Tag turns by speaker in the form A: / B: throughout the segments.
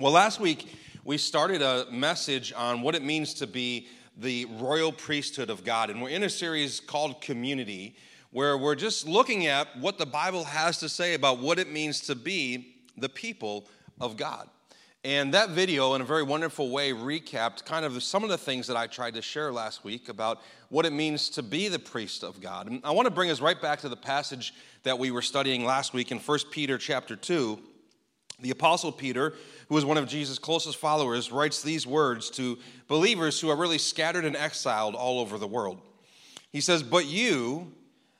A: Well, last week we started a message on what it means to be the royal priesthood of God. And we're in a series called Community, where we're just looking at what the Bible has to say about what it means to be the people of God. And that video, in a very wonderful way, recapped kind of some of the things that I tried to share last week about what it means to be the priest of God. And I want to bring us right back to the passage that we were studying last week in 1 Peter chapter 2. The apostle Peter, who was one of Jesus' closest followers, writes these words to believers who are really scattered and exiled all over the world. He says, "But you,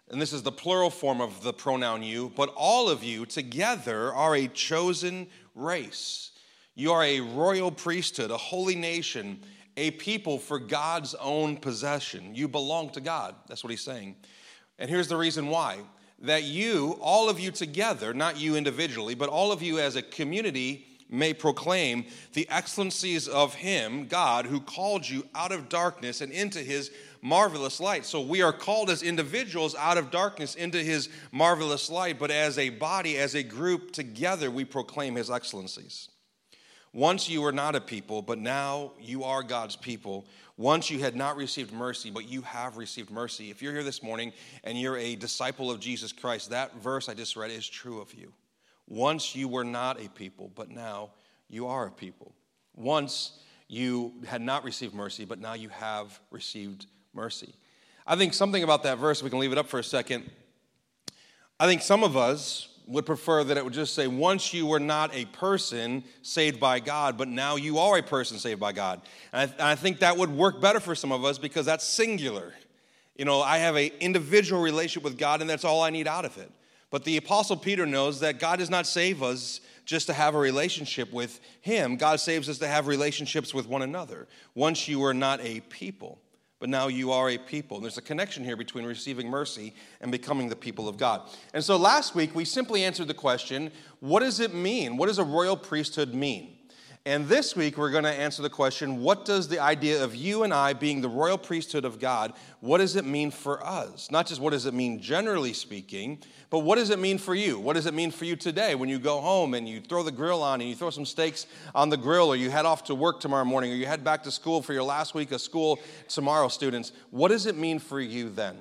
A: and this is the plural form of the pronoun you, but all of you together are a chosen race." You are a royal priesthood, a holy nation, a people for God's own possession. You belong to God. That's what he's saying. And here's the reason why that you, all of you together, not you individually, but all of you as a community, may proclaim the excellencies of Him, God, who called you out of darkness and into His marvelous light. So we are called as individuals out of darkness into His marvelous light, but as a body, as a group, together we proclaim His excellencies. Once you were not a people, but now you are God's people. Once you had not received mercy, but you have received mercy. If you're here this morning and you're a disciple of Jesus Christ, that verse I just read is true of you. Once you were not a people, but now you are a people. Once you had not received mercy, but now you have received mercy. I think something about that verse, we can leave it up for a second. I think some of us would prefer that it would just say, once you were not a person saved by God, but now you are a person saved by God. And I, and I think that would work better for some of us because that's singular. You know, I have an individual relationship with God, and that's all I need out of it. But the Apostle Peter knows that God does not save us just to have a relationship with Him. God saves us to have relationships with one another. Once you were not a people but now you are a people. And there's a connection here between receiving mercy and becoming the people of God. And so last week, we simply answered the question what does it mean? What does a royal priesthood mean? And this week, we're going to answer the question what does the idea of you and I being the royal priesthood of God, what does it mean for us? Not just what does it mean generally speaking, but what does it mean for you? What does it mean for you today when you go home and you throw the grill on and you throw some steaks on the grill, or you head off to work tomorrow morning, or you head back to school for your last week of school tomorrow, students? What does it mean for you then?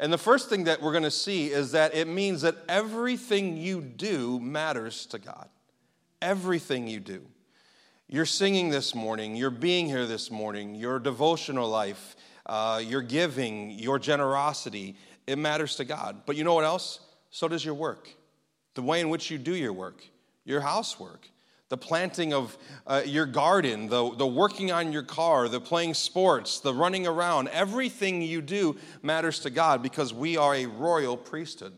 A: And the first thing that we're going to see is that it means that everything you do matters to God. Everything you do. Your singing this morning, your being here this morning, your devotional life, uh, your giving, your generosity, it matters to God. But you know what else? So does your work. The way in which you do your work, your housework, the planting of uh, your garden, the, the working on your car, the playing sports, the running around, everything you do matters to God because we are a royal priesthood.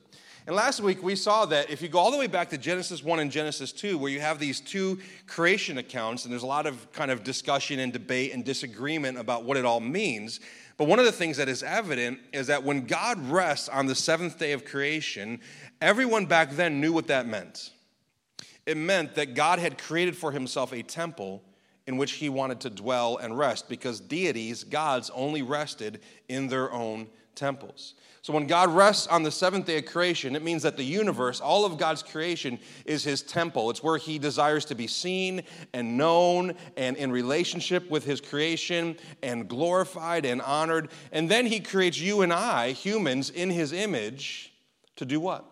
A: And last week we saw that if you go all the way back to Genesis 1 and Genesis 2, where you have these two creation accounts, and there's a lot of kind of discussion and debate and disagreement about what it all means. But one of the things that is evident is that when God rests on the seventh day of creation, everyone back then knew what that meant. It meant that God had created for himself a temple in which he wanted to dwell and rest because deities, gods, only rested in their own temples. So when God rests on the seventh day of creation, it means that the universe, all of God's creation, is his temple. It's where he desires to be seen and known and in relationship with his creation and glorified and honored. And then he creates you and I, humans, in his image to do what?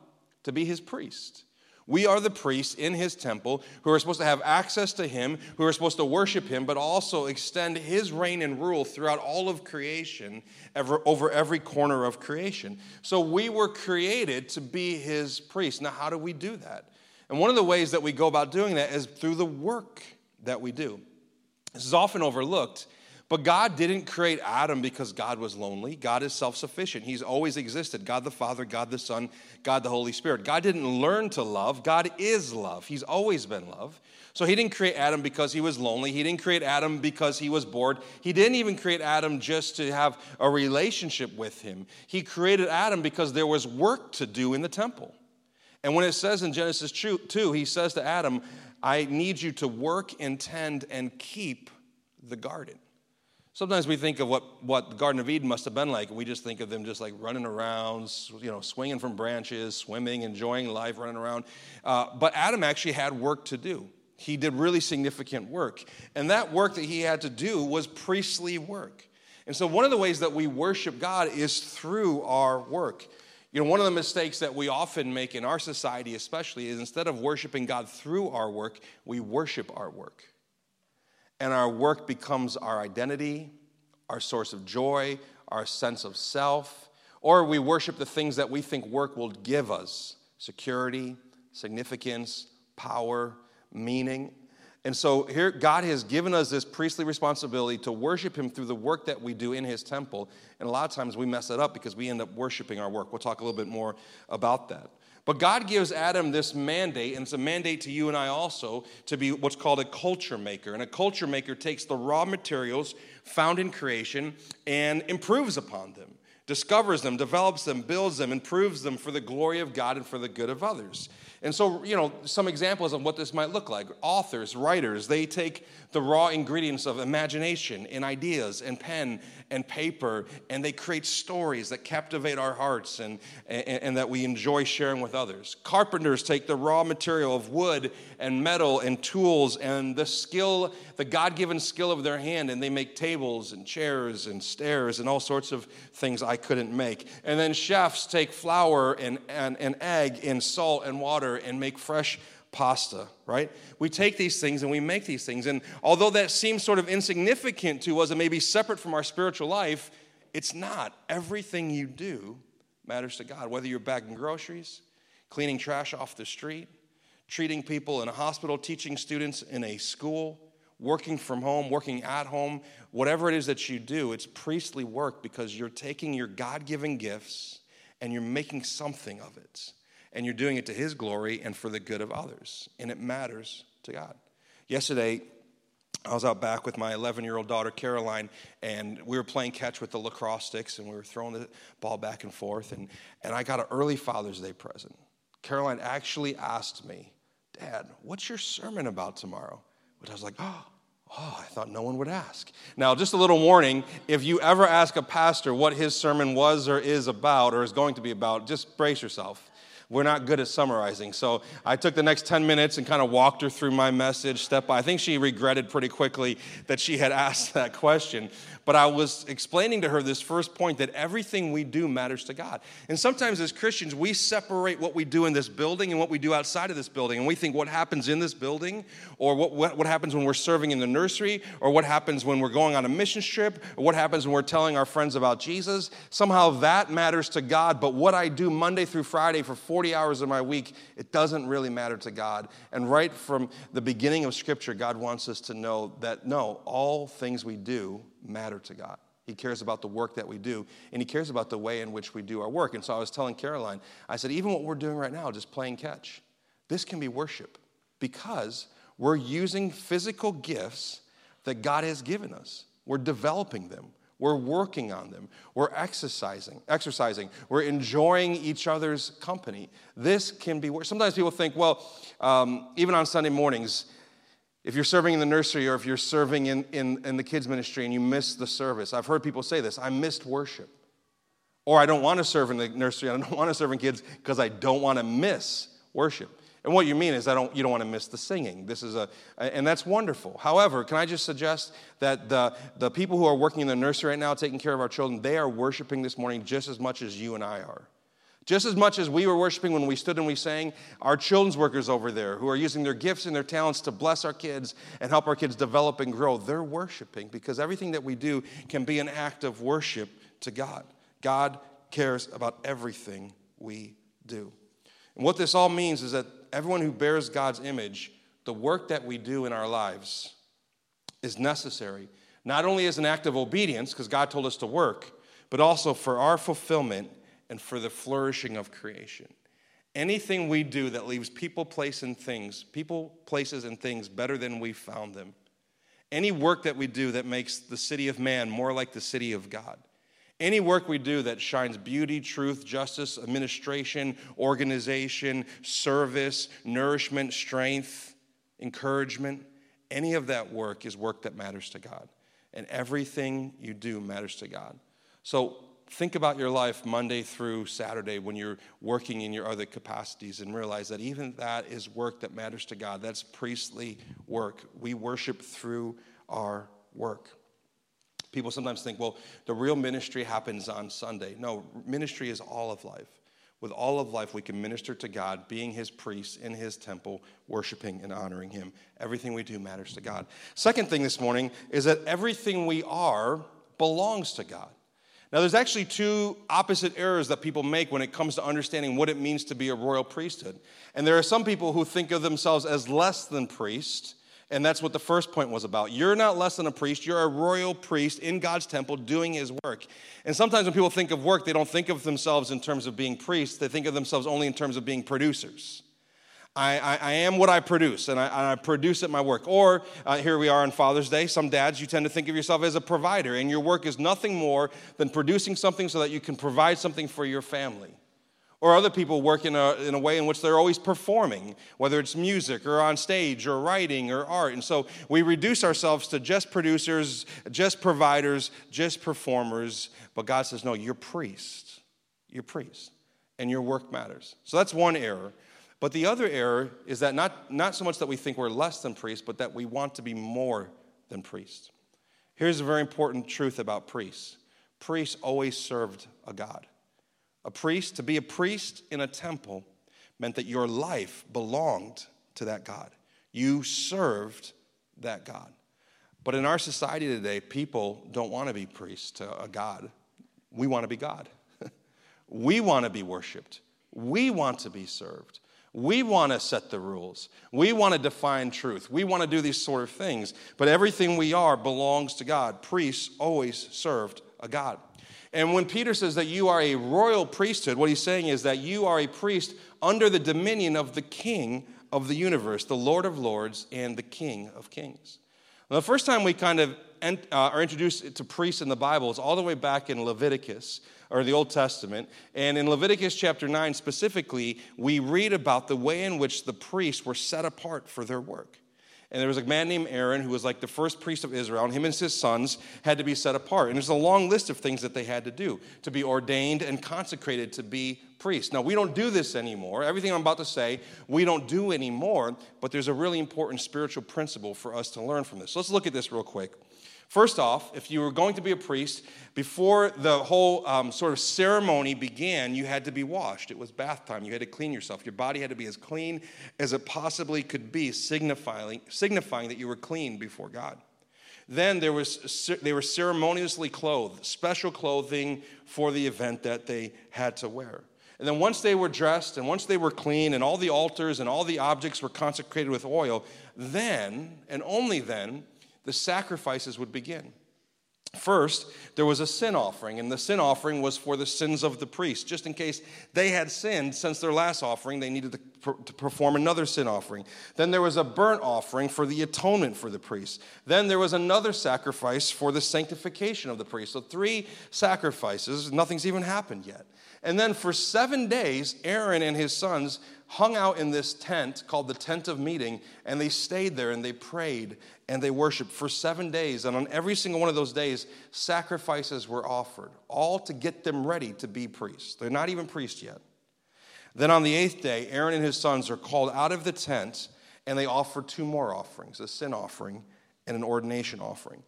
A: To be his priest. We are the priests in his temple who are supposed to have access to him, who are supposed to worship him, but also extend his reign and rule throughout all of creation, ever, over every corner of creation. So we were created to be his priests. Now, how do we do that? And one of the ways that we go about doing that is through the work that we do. This is often overlooked but God didn't create Adam because God was lonely. God is self sufficient. He's always existed God the Father, God the Son, God the Holy Spirit. God didn't learn to love. God is love. He's always been love. So he didn't create Adam because he was lonely. He didn't create Adam because he was bored. He didn't even create Adam just to have a relationship with him. He created Adam because there was work to do in the temple. And when it says in Genesis 2, he says to Adam, I need you to work and tend and keep the garden. Sometimes we think of what, what the Garden of Eden must have been like, and we just think of them just like running around, you know, swinging from branches, swimming, enjoying life, running around. Uh, but Adam actually had work to do. He did really significant work. And that work that he had to do was priestly work. And so, one of the ways that we worship God is through our work. You know, one of the mistakes that we often make in our society, especially, is instead of worshiping God through our work, we worship our work. And our work becomes our identity, our source of joy, our sense of self, or we worship the things that we think work will give us security, significance, power, meaning. And so here, God has given us this priestly responsibility to worship Him through the work that we do in His temple. And a lot of times we mess it up because we end up worshiping our work. We'll talk a little bit more about that. But God gives Adam this mandate, and it's a mandate to you and I also, to be what's called a culture maker. And a culture maker takes the raw materials found in creation and improves upon them, discovers them, develops them, builds them, improves them for the glory of God and for the good of others. And so, you know, some examples of what this might look like. Authors, writers, they take the raw ingredients of imagination and ideas and pen and paper, and they create stories that captivate our hearts and, and, and, that we enjoy sharing with others. Carpenters take the raw material of wood and metal and tools and the skill, the God given skill of their hand, and they make tables and chairs and stairs and all sorts of things I couldn't make. And then chefs take flour and, and, and egg and salt and water and make fresh pasta, right? We take these things and we make these things. And although that seems sort of insignificant to us and maybe separate from our spiritual life, it's not. Everything you do matters to God. Whether you're bagging groceries, cleaning trash off the street, treating people in a hospital, teaching students in a school, working from home, working at home, whatever it is that you do, it's priestly work because you're taking your God given gifts and you're making something of it and you're doing it to His glory and for the good of others. And it matters to God. Yesterday, I was out back with my 11 year old daughter, Caroline, and we were playing catch with the lacrosse sticks and we were throwing the ball back and forth. And, and I got an early Father's Day present. Caroline actually asked me, Dad, what's your sermon about tomorrow? Which I was like, oh, Oh, I thought no one would ask. Now, just a little warning if you ever ask a pastor what his sermon was or is about or is going to be about, just brace yourself we're not good at summarizing. So I took the next 10 minutes and kind of walked her through my message step by. I think she regretted pretty quickly that she had asked that question. But I was explaining to her this first point that everything we do matters to God. And sometimes as Christians, we separate what we do in this building and what we do outside of this building. And we think what happens in this building, or what, what, what happens when we're serving in the nursery, or what happens when we're going on a mission trip, or what happens when we're telling our friends about Jesus, somehow that matters to God. But what I do Monday through Friday for 40 hours of my week, it doesn't really matter to God. And right from the beginning of Scripture, God wants us to know that no, all things we do matter to God. He cares about the work that we do, and He cares about the way in which we do our work. And so I was telling Caroline, I said, even what we're doing right now, just playing catch, this can be worship because we're using physical gifts that God has given us. We're developing them. We're working on them. We're exercising, exercising. We're enjoying each other's company. This can be work. Sometimes people think, well, um, even on Sunday mornings, if you're serving in the nursery or if you're serving in, in, in the kids' ministry and you miss the service, I've heard people say this I missed worship. Or I don't want to serve in the nursery, I don't want to serve in kids because I don't want to miss worship. And what you mean is I don't, you don't want to miss the singing. This is a, and that's wonderful. However, can I just suggest that the, the people who are working in the nursery right now, taking care of our children, they are worshiping this morning just as much as you and I are. Just as much as we were worshiping when we stood and we sang, our children's workers over there who are using their gifts and their talents to bless our kids and help our kids develop and grow, they're worshiping because everything that we do can be an act of worship to God. God cares about everything we do. And what this all means is that everyone who bears God's image, the work that we do in our lives is necessary, not only as an act of obedience, because God told us to work, but also for our fulfillment and for the flourishing of creation. Anything we do that leaves people, place, and things, people, places, and things better than we found them. Any work that we do that makes the city of man more like the city of God. Any work we do that shines beauty, truth, justice, administration, organization, service, nourishment, strength, encouragement, any of that work is work that matters to God. And everything you do matters to God. So think about your life Monday through Saturday when you're working in your other capacities and realize that even that is work that matters to God. That's priestly work. We worship through our work. People sometimes think, well, the real ministry happens on Sunday. No, ministry is all of life. With all of life, we can minister to God, being His priests in His temple, worshiping and honoring Him. Everything we do matters to God. Second thing this morning is that everything we are belongs to God. Now, there's actually two opposite errors that people make when it comes to understanding what it means to be a royal priesthood. And there are some people who think of themselves as less than priests, and that's what the first point was about. You're not less than a priest, you're a royal priest in God's temple doing his work. And sometimes when people think of work, they don't think of themselves in terms of being priests, they think of themselves only in terms of being producers. I, I, I, am what I produce, and I, and I produce at my work. Or uh, here we are on Father's Day. Some dads, you tend to think of yourself as a provider, and your work is nothing more than producing something so that you can provide something for your family. Or other people work in a, in a way in which they're always performing, whether it's music or on stage or writing or art. And so we reduce ourselves to just producers, just providers, just performers. But God says, no, you're priests. You're priests, and your work matters. So that's one error. But the other error is that not, not so much that we think we're less than priests, but that we want to be more than priests. Here's a very important truth about priests priests always served a God. A priest, to be a priest in a temple, meant that your life belonged to that God. You served that God. But in our society today, people don't want to be priests to a God. We want to be God. we want to be worshiped. We want to be served. We want to set the rules. We want to define truth. We want to do these sort of things. But everything we are belongs to God. Priests always served a God. And when Peter says that you are a royal priesthood, what he's saying is that you are a priest under the dominion of the king of the universe, the Lord of lords and the king of kings. The first time we kind of uh, are introduced to priests in the Bible is all the way back in Leviticus or the Old Testament. And in Leviticus chapter 9 specifically, we read about the way in which the priests were set apart for their work. And there was a man named Aaron who was like the first priest of Israel, and him and his sons had to be set apart. And there's a long list of things that they had to do to be ordained and consecrated to be priests. Now, we don't do this anymore. Everything I'm about to say, we don't do anymore, but there's a really important spiritual principle for us to learn from this. Let's look at this real quick. First off, if you were going to be a priest, before the whole um, sort of ceremony began, you had to be washed. It was bath time. You had to clean yourself. Your body had to be as clean as it possibly could be, signifying, signifying that you were clean before God. Then there was, they were ceremoniously clothed, special clothing for the event that they had to wear. And then once they were dressed and once they were clean and all the altars and all the objects were consecrated with oil, then and only then the sacrifices would begin. First, there was a sin offering, and the sin offering was for the sins of the priest. Just in case they had sinned since their last offering, they needed to, to, perform another sin offering. Then there was a burnt offering for the atonement for the priest. Then there was another sacrifice for the sanctification of the priest. So, three sacrifices, nothing's even happened yet. And then for seven days, Aaron and his sons hung out in this tent called the tent of meeting, and they stayed there and they prayed and they worshiped for seven days. And on every single one of those days, sacrifices were offered, all to get them ready to be priests. They're not even priests yet. Then on the eighth day, Aaron and his sons are called out of the tent, and they offer two more offerings a sin offering and an ordination offering.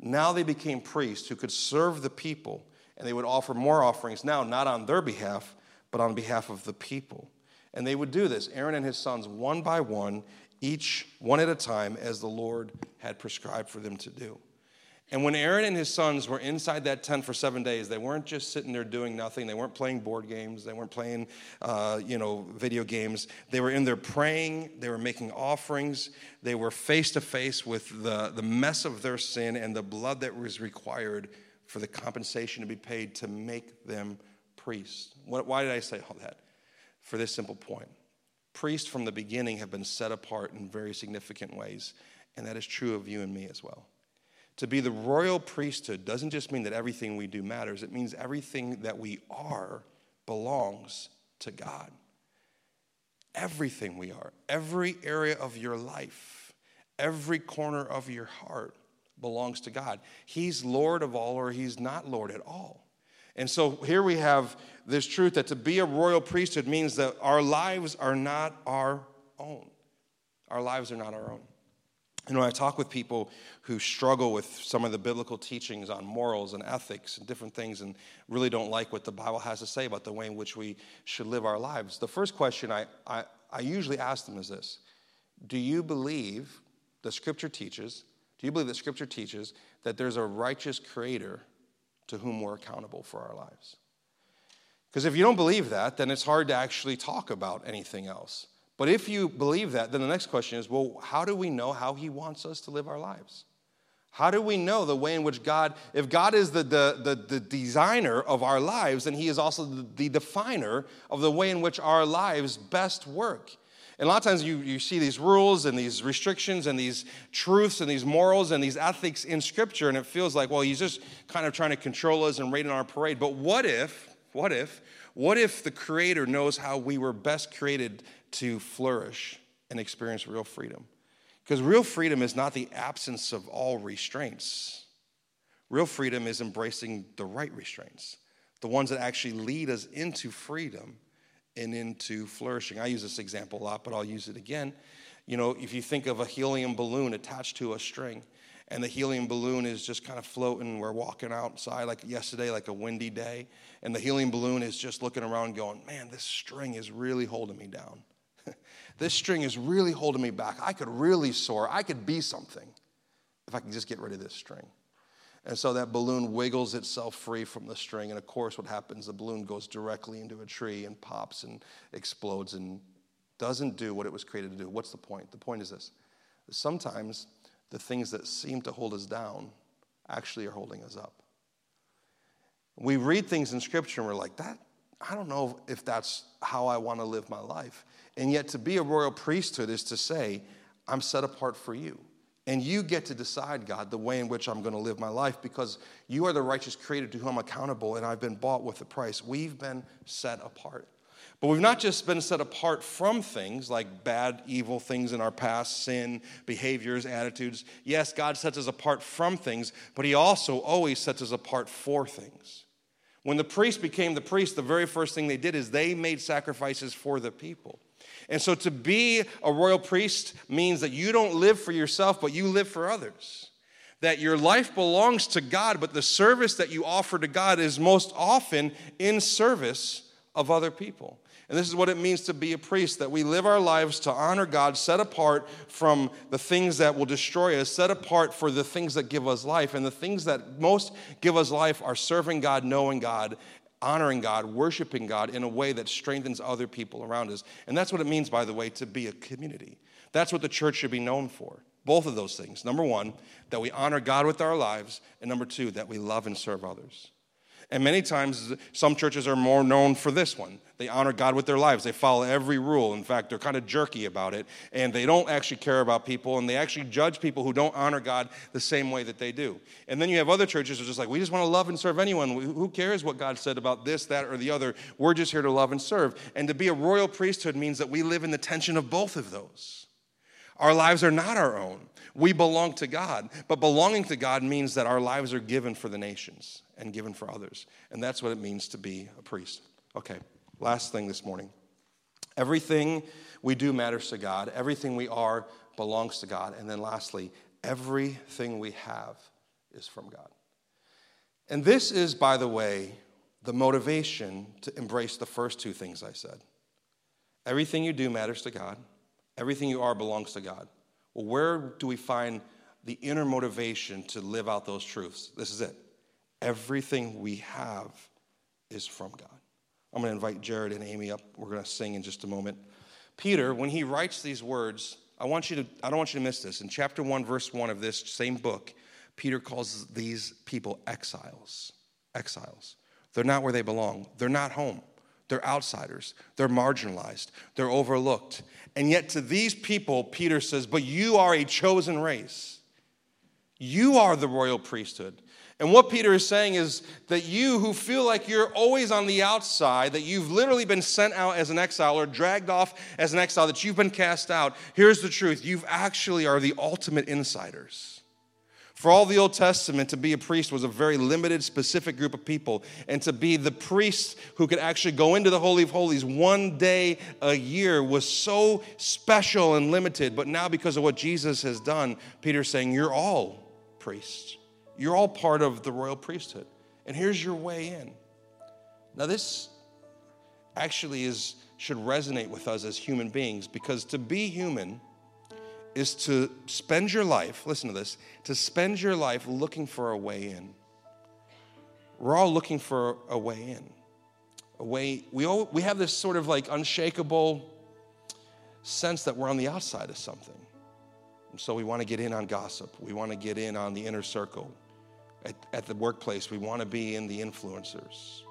A: Now they became priests who could serve the people, and they would offer more offerings now, not on their behalf, but on behalf of the people. And they would do this, Aaron and his sons, one by one, each one at a time, as the Lord had prescribed for them to do. And when Aaron and his sons were inside that tent for seven days, they weren't just sitting there doing nothing. They weren't playing board games. They weren't playing, uh, you know, video games. They were in there praying. They were making offerings. They were face to face with the, the mess of their sin and the blood that was required for the compensation to be paid to make them priests. Why did I say all that? For this simple point priests from the beginning have been set apart in very significant ways, and that is true of you and me as well. To be the royal priesthood doesn't just mean that everything we do matters, it means everything that we are belongs to God. Everything we are, every area of your life, every corner of your heart belongs to God. He's Lord of all, or He's not Lord at all. And so here we have this truth that to be a royal priesthood means that our lives are not our own. Our lives are not our own. And when I talk with people who struggle with some of the biblical teachings on morals and ethics and different things and really don't like what the Bible has to say about the way in which we should live our lives, the first question I, I, I usually ask them is this Do you believe the scripture teaches, do you believe that scripture teaches that there's a righteous creator to whom we're accountable for our lives? Because if you don't believe that, then it's hard to actually talk about anything else. But if you believe that, then the next question is well, how do we know how He wants us to live our lives? How do we know the way in which God, if God is the, the, the, the designer of our lives, then He is also the, the definer of the way in which our lives best work? And a lot of times you, you see these rules and these restrictions and these truths and these morals and these ethics in Scripture, and it feels like, well, He's just kind of trying to control us and rain on our parade. But what if, what if, what if the Creator knows how we were best created to flourish and experience real freedom. Because real freedom is not the absence of all restraints. Real freedom is embracing the right restraints, the ones that actually lead us into freedom and into flourishing. I use this example a lot, but I'll use it again. You know, if you think of a helium balloon attached to a string, and the helium balloon is just kind of floating. We're walking outside like yesterday, like a windy day, and the helium balloon is just looking around, going, Man, this string is really holding me down. this string is really holding me back. I could really soar. I could be something if I could just get rid of this string. And so that balloon wiggles itself free from the string. And of course, what happens? The balloon goes directly into a tree and pops and explodes and doesn't do what it was created to do. What's the point? The point is this sometimes the things that seem to hold us down actually are holding us up. We read things in Scripture and we're like, that, I don't know if that's how I want to live my life. And yet, to be a royal priesthood is to say, I'm set apart for you. And you get to decide, God, the way in which I'm going to live my life because you are the righteous creator to whom I'm accountable and I've been bought with a price. We've been set apart. But we've not just been set apart from things like bad, evil things in our past, sin, behaviors, attitudes. Yes, God sets us apart from things, but He also always sets us apart for things. When the priest became the priest, the very first thing they did is they made sacrifices for the people. And so to be a royal priest means that you don't live for yourself, but you live for others. That your life belongs to God, but the service that you offer to God is most often in service of other people. And this is what it means to be a priest that we live our lives to honor God, set apart from the things that will destroy us, set apart for the things that give us life. And the things that most give us life are serving God, knowing God, honoring God, worshiping God in a way that strengthens other people around us. And that's what it means, by the way, to be a community. That's what the church should be known for. Both of those things. Number one, that we honor God with our lives, and number two, that we love and serve others. And many times, some churches are more known for this one. They honor God with their lives. They follow every rule. In fact, they're kind of jerky about it. And they don't actually care about people. And they actually judge people who don't honor God the same way that they do. And then you have other churches who are just like, we just want to love and serve anyone. Who cares what God said about this, that, or the other? We're just here to love and serve. And to be a royal priesthood means that we live in the tension of both of those. Our lives are not our own. We belong to God. But belonging to God means that our lives are given for the nations and given for others. And that's what it means to be a priest. Okay, last thing this morning. Everything we do matters to God, everything we are belongs to God. And then lastly, everything we have is from God. And this is, by the way, the motivation to embrace the first two things I said. Everything you do matters to God, everything you are belongs to God. Well, where do we find the inner motivation to live out those truths? This is it. Everything we have is from God. I'm going to invite Jared and Amy up. We're going to sing in just a moment. Peter, when he writes these words, I want you to I don't want you to miss this. In chapter 1 verse 1 of this same book, Peter calls these people exiles. Exiles. They're not where they belong. They're not home. They're outsiders. They're marginalized. They're overlooked. And yet, to these people, Peter says, But you are a chosen race. You are the royal priesthood. And what Peter is saying is that you who feel like you're always on the outside, that you've literally been sent out as an exile or dragged off as an exile, that you've been cast out, here's the truth you actually are the ultimate insiders. For all the Old Testament, to be a priest was a very limited, specific group of people. And to be the priest who could actually go into the Holy of Holies one day a year was so special and limited. But now, because of what Jesus has done, Peter's saying, You're all priests. You're all part of the royal priesthood. And here's your way in. Now, this actually is, should resonate with us as human beings because to be human, is to spend your life, listen to this, to spend your life looking for a way in. We're all looking for a way in. A way, we, all, we have this sort of like unshakable sense that we're on the outside of something. And so we want to get in on gossip. We want to get in on the inner circle. At, at the workplace, we want to be in the influencers.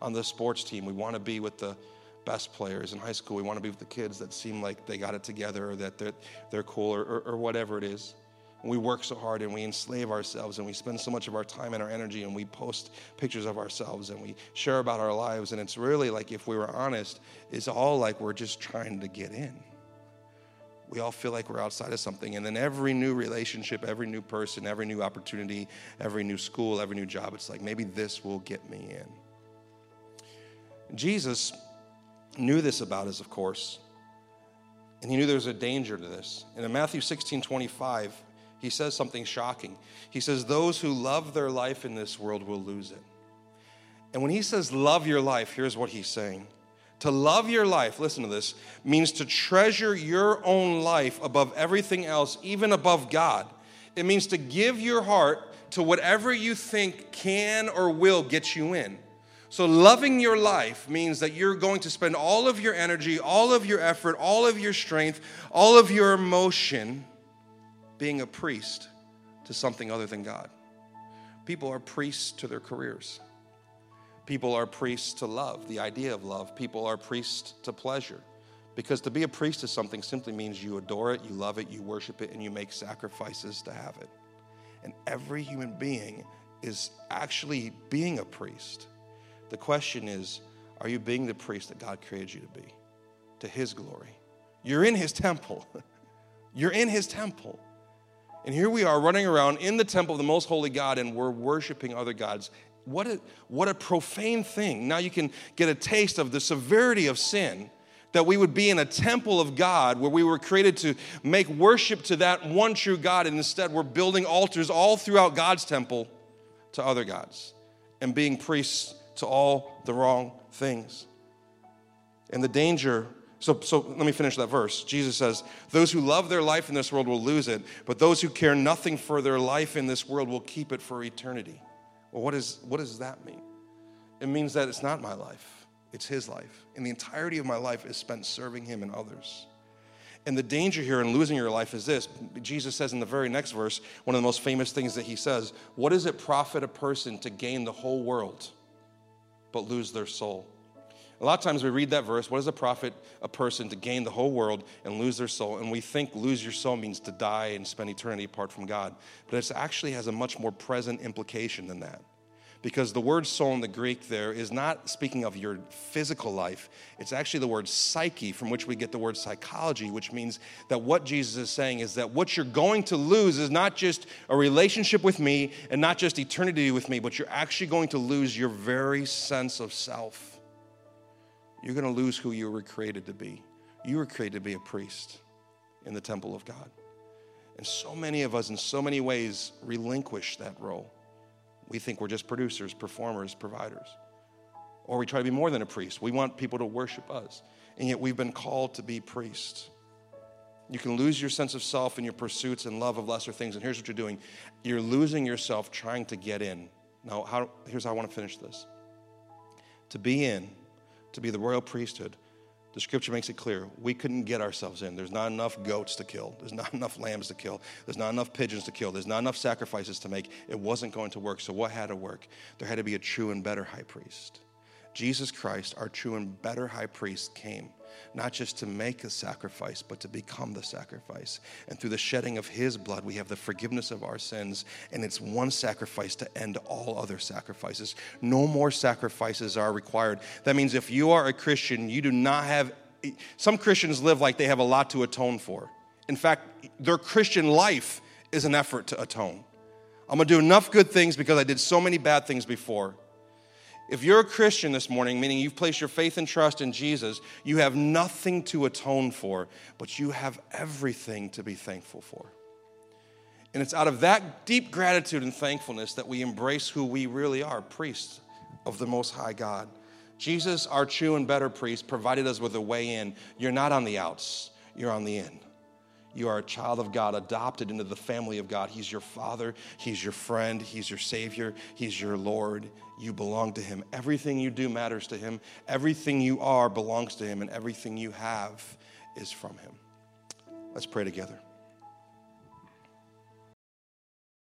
A: On the sports team, we want to be with the best players in high school. We want to be with the kids that seem like they got it together or that they're, they're cool or, or, or whatever it is. And we work so hard and we enslave ourselves and we spend so much of our time and our energy and we post pictures of ourselves and we share about our lives. And it's really like, if we were honest, it's all like we're just trying to get in. We all feel like we're outside of something. And then every new relationship, every new person, every new opportunity, every new school, every new job, it's like maybe this will get me in. Jesus knew this about us, of course, and he knew there was a danger to this. And in Matthew 16 25, he says something shocking. He says, Those who love their life in this world will lose it. And when he says love your life, here's what he's saying. To love your life, listen to this, means to treasure your own life above everything else, even above God. It means to give your heart to whatever you think can or will get you in. So, loving your life means that you're going to spend all of your energy, all of your effort, all of your strength, all of your emotion being a priest to something other than God. People are priests to their careers. People are priests to love, the idea of love. People are priests to pleasure. Because to be a priest to something simply means you adore it, you love it, you worship it, and you make sacrifices to have it. And every human being is actually being a priest. The question is are you being the priest that God created you to be to His glory? You're in His temple. You're in His temple. And here we are running around in the temple of the most holy God and we're worshiping other gods. What a, what a profane thing. Now you can get a taste of the severity of sin that we would be in a temple of God where we were created to make worship to that one true God, and instead we're building altars all throughout God's temple to other gods and being priests to all the wrong things. And the danger, so, so let me finish that verse. Jesus says, Those who love their life in this world will lose it, but those who care nothing for their life in this world will keep it for eternity. Well, what, is, what does that mean? It means that it's not my life, it's His life. And the entirety of my life is spent serving Him and others. And the danger here in losing your life is this Jesus says in the very next verse, one of the most famous things that He says, What does it profit a person to gain the whole world? But lose their soul. A lot of times we read that verse, what does it profit a person to gain the whole world and lose their soul? And we think lose your soul means to die and spend eternity apart from God. But it actually has a much more present implication than that because the word soul in the Greek there is not speaking of your physical life. It's actually the word psyche, from which we get the word psychology, which means that what Jesus is saying is that what you're going to lose is not just a relationship with me and not just eternity with me, but you're actually going to lose your very sense of self. You're going to lose who you were created to be. You were created to be a priest in the temple of God. And so many of us, in so many ways, relinquish that role. We think we're just producers, performers, providers. Or we try to be more than a priest. We want people to worship us. And yet we've been called to be priests. You can lose your sense of self in your pursuits and love of lesser things. And here's what you're doing you're losing yourself trying to get in. Now, how, here's how I want to finish this. To be in, to be the royal priesthood, the scripture makes it clear we couldn't get ourselves in. There's not enough goats to kill. There's not enough lambs to kill. There's not enough pigeons to kill. There's not enough sacrifices to make. It wasn't going to work. So, what had to work? There had to be a true and better high priest. Jesus Christ, our true and better high priest, came not just to make a sacrifice, but to become the sacrifice. And through the shedding of his blood, we have the forgiveness of our sins. And it's one sacrifice to end all other sacrifices. No more sacrifices are required. That means if you are a Christian, you do not have, some Christians live like they have a lot to atone for. In fact, their Christian life is an effort to atone. I'm gonna do enough good things because I did so many bad things before. If you're a Christian this morning, meaning you've placed your faith and trust in Jesus, you have nothing to atone for, but you have everything to be thankful for. And it's out of that deep gratitude and thankfulness that we embrace who we really are priests of the Most High God. Jesus, our true and better priest, provided us with a way in. You're not on the outs, you're on the in. You are a child of God, adopted into the family of God. He's your father, He's your friend, He's your Savior, He's your Lord. You belong to Him. Everything you do matters to Him. Everything you are belongs to Him, and everything you have is from Him. Let's pray together.